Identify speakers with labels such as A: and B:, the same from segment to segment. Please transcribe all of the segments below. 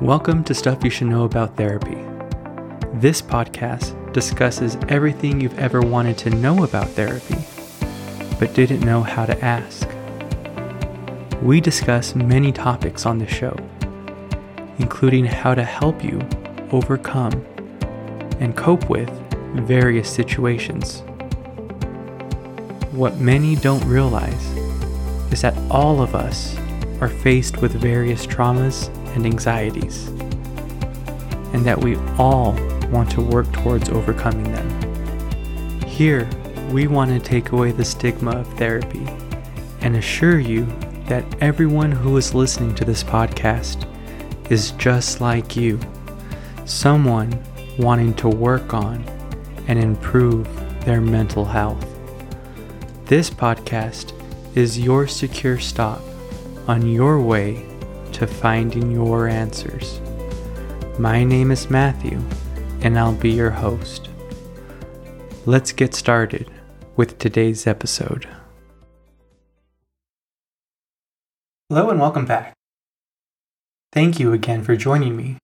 A: Welcome to Stuff You Should Know About Therapy. This podcast discusses everything you've ever wanted to know about therapy, but didn't know how to ask. We discuss many topics on the show, including how to help you overcome and cope with various situations. What many don't realize is that all of us are faced with various traumas and anxieties, and that we all want to work towards overcoming them. Here, we want to take away the stigma of therapy and assure you that everyone who is listening to this podcast is just like you, someone wanting to work on and improve their mental health. This podcast is your secure stop on your way to finding your answers. My name is Matthew, and I'll be your host. Let's get started with today's episode. Hello, and welcome back. Thank you again for joining me.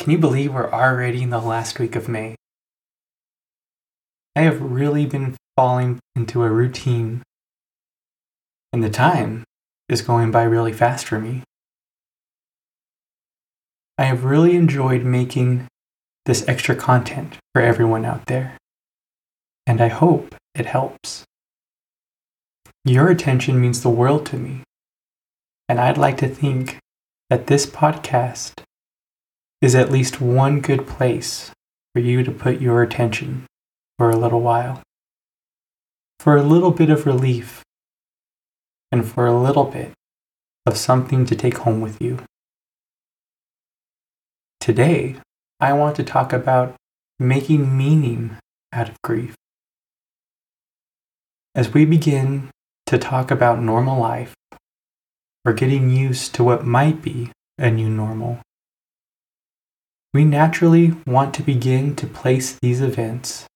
A: Can you believe we're already in the last week of May? I have really been falling into a routine, and the time is going by really fast for me. I have really enjoyed making this extra content for everyone out there, and I hope it helps. Your attention means the world to me, and I'd like to think that this podcast is at least one good place for you to put your attention for a little while, for a little bit of relief, and for a little bit of something to take home with you. Today, I want to talk about making meaning out of grief. As we begin to talk about normal life, or getting used to what might be a new normal, we naturally want to begin to place these events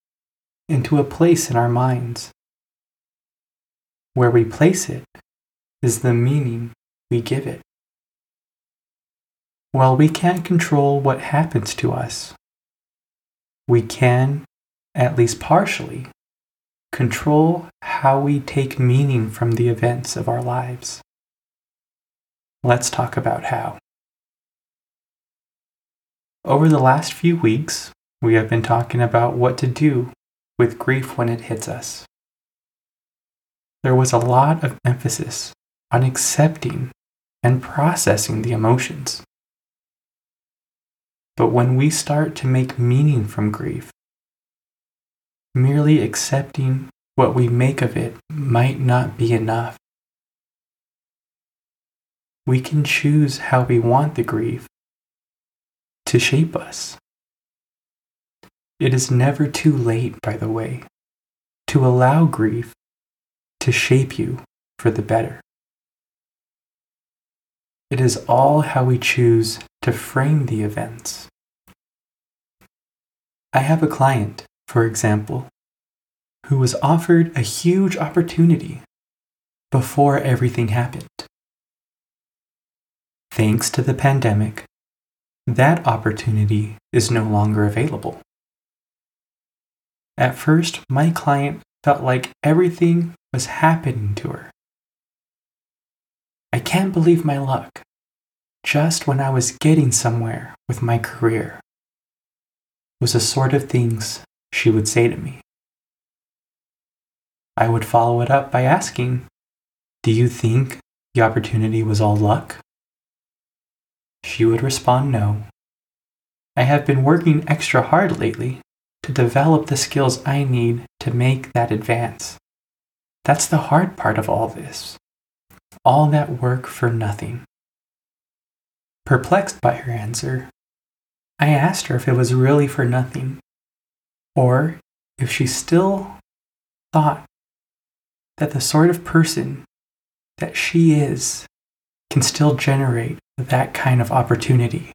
A: into a place in our minds. Where we place it is the meaning we give it. While we can't control what happens to us, we can, at least partially, control how we take meaning from the events of our lives. Let's talk about how. Over the last few weeks, we have been talking about what to do with grief when it hits us. There was a lot of emphasis on accepting and processing the emotions. But when we start to make meaning from grief, merely accepting what we make of it might not be enough. We can choose how we want the grief to shape us. It is never too late, by the way, to allow grief to shape you for the better. It is all how we choose to frame the events. I have a client, for example, who was offered a huge opportunity before everything happened. Thanks to the pandemic, that opportunity is no longer available. At first, my client felt like everything was happening to her. I can't believe my luck. Just when I was getting somewhere with my career, was the sort of things she would say to me. I would follow it up by asking, Do you think the opportunity was all luck? She would respond, No. I have been working extra hard lately to develop the skills I need to make that advance. That's the hard part of all this all that work for nothing. Perplexed by her answer, I asked her if it was really for nothing, or if she still thought that the sort of person that she is can still generate that kind of opportunity.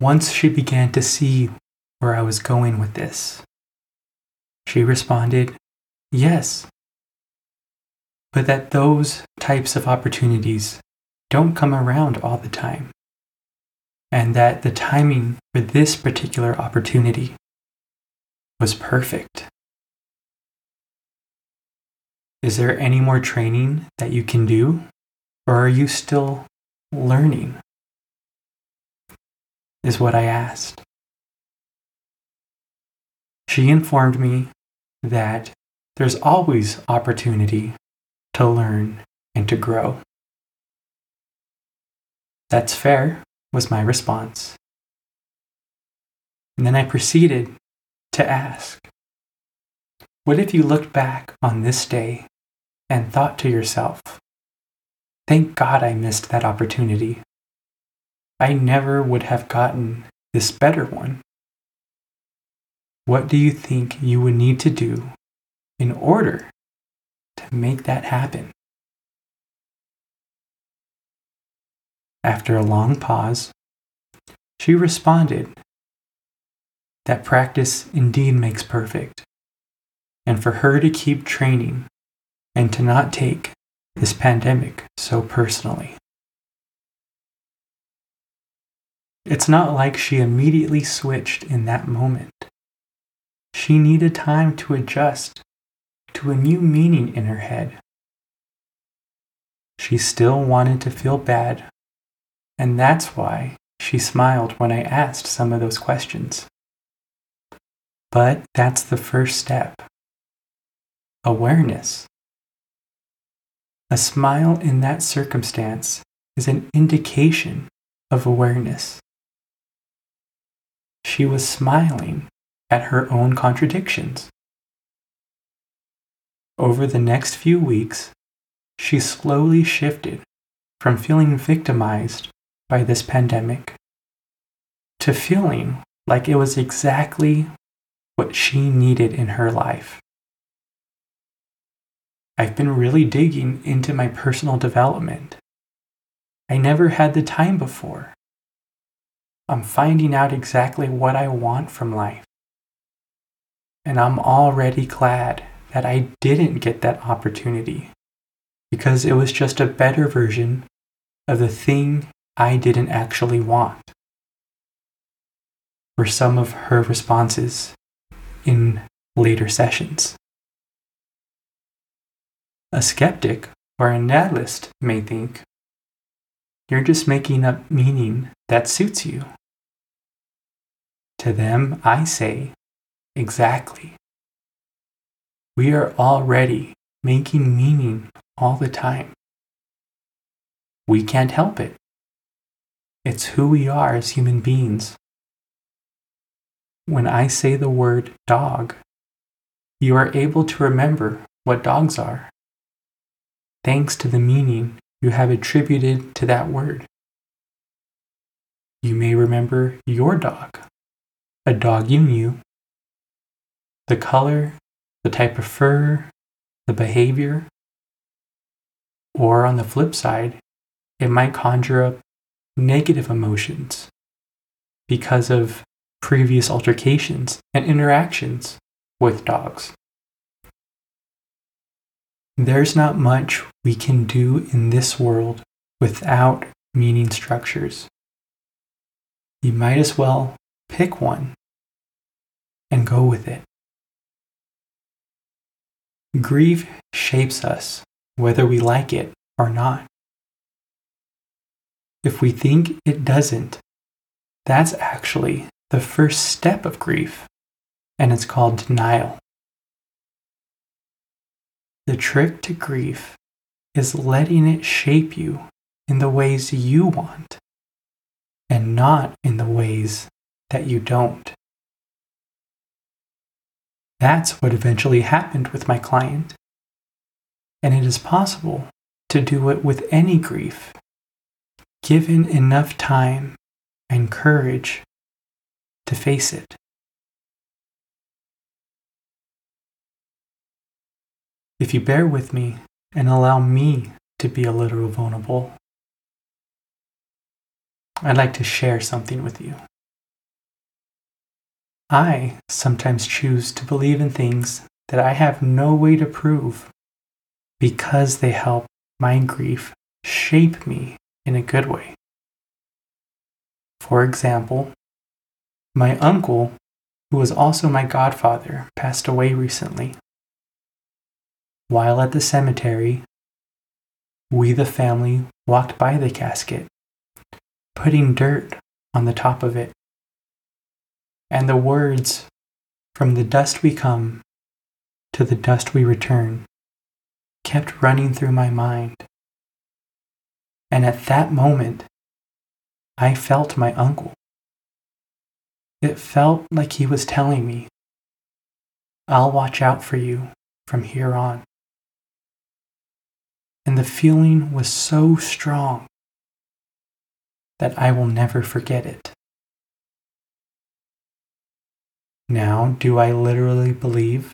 A: Once she began to see where I was going with this, she responded, Yes, but that those types of opportunities don't come around all the time, and that the timing for this particular opportunity was perfect. Is there any more training that you can do, or are you still learning? Is what I asked. She informed me that there's always opportunity to learn and to grow. That's fair, was my response. And then I proceeded to ask What if you looked back on this day and thought to yourself, Thank God I missed that opportunity. I never would have gotten this better one. What do you think you would need to do in order to make that happen? After a long pause, she responded that practice indeed makes perfect, and for her to keep training and to not take this pandemic so personally. It's not like she immediately switched in that moment. She needed time to adjust to a new meaning in her head. She still wanted to feel bad, and that's why she smiled when I asked some of those questions. But that's the first step awareness. A smile in that circumstance is an indication of awareness. She was smiling at her own contradictions. Over the next few weeks, she slowly shifted from feeling victimized by this pandemic to feeling like it was exactly what she needed in her life. I've been really digging into my personal development. I never had the time before. I'm finding out exactly what I want from life. And I'm already glad that I didn't get that opportunity because it was just a better version of the thing I didn't actually want. Were some of her responses in later sessions. A skeptic or a nihilist may think you're just making up meaning that suits you. To them, I say Exactly. We are already making meaning all the time. We can't help it. It's who we are as human beings. When I say the word dog, you are able to remember what dogs are, thanks to the meaning you have attributed to that word. You may remember your dog, a dog you knew the color, the type of fur, the behavior. Or on the flip side, it might conjure up negative emotions because of previous altercations and interactions with dogs. There's not much we can do in this world without meaning structures. You might as well pick one and go with it. Grief shapes us, whether we like it or not. If we think it doesn't, that's actually the first step of grief, and it's called denial. The trick to grief is letting it shape you in the ways you want and not in the ways that you don't. That's what eventually happened with my client. And it is possible to do it with any grief, given enough time and courage to face it. If you bear with me and allow me to be a little vulnerable, I'd like to share something with you. I sometimes choose to believe in things that I have no way to prove because they help my grief shape me in a good way. For example, my uncle, who was also my godfather, passed away recently. While at the cemetery, we, the family, walked by the casket, putting dirt on the top of it. And the words, From the dust we come, to the dust we return, kept running through my mind. And at that moment, I felt my uncle. It felt like he was telling me, I'll watch out for you from here on. And the feeling was so strong that I will never forget it. Now, do I literally believe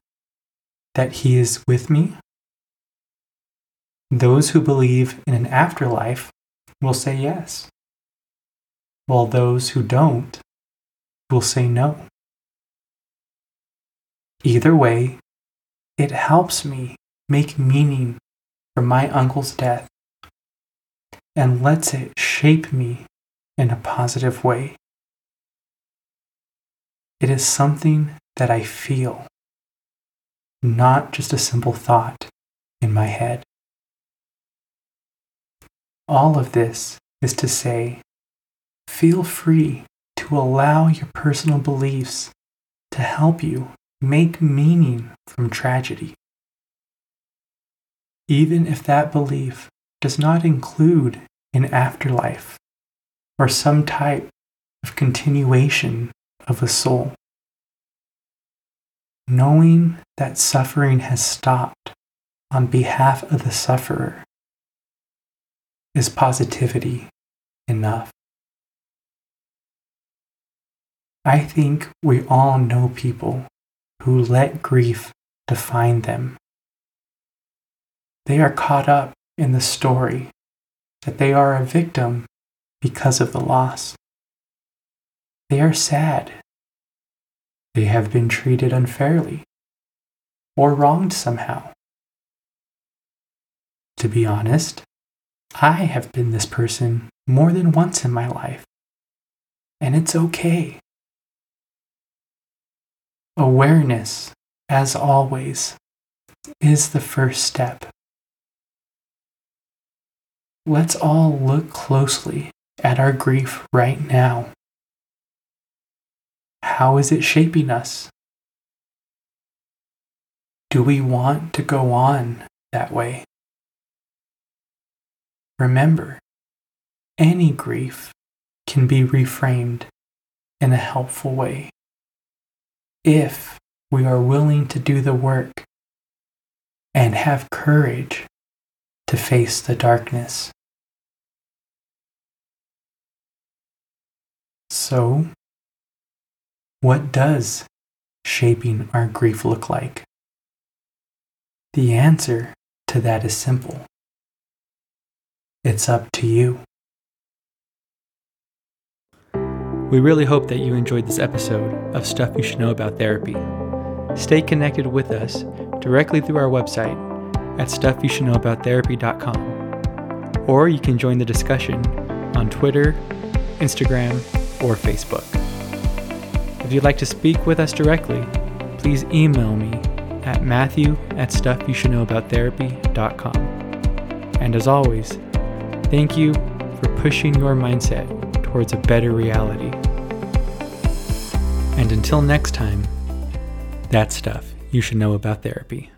A: that He is with me? Those who believe in an afterlife will say yes, while those who don't will say no. Either way, it helps me make meaning from my uncle's death and lets it shape me in a positive way. It is something that I feel, not just a simple thought in my head. All of this is to say, feel free to allow your personal beliefs to help you make meaning from tragedy even if that belief does not include an afterlife or some type of continuation of a soul. Knowing that suffering has stopped on behalf of the sufferer is positivity enough. I think we all know people who let grief define them they are caught up in the story that they are a victim because of the loss. They are sad. They have been treated unfairly or wronged somehow. To be honest, I have been this person more than once in my life, and it's okay. Awareness, as always, is the first step let's all look closely at our grief right now. How is it shaping us? Do we want to go on that way? Remember, any grief can be reframed in a helpful way if we are willing to do the work and have courage to face the darkness. So, what does shaping our grief look like? The answer to that is simple. It's up to you.
B: We really hope that you enjoyed this episode of Stuff You Should Know About Therapy. Stay connected with us directly through our website at stuffyoushouldknowaboutTherapy.com. Or you can join the discussion on Twitter, Instagram, or Facebook. If you'd like to speak with us directly, please email me at matthew at stuffyoushouldknowaboutTherapy.com. And as always, thank you for pushing your mindset towards a better reality. And until next time, that stuff you should know about therapy.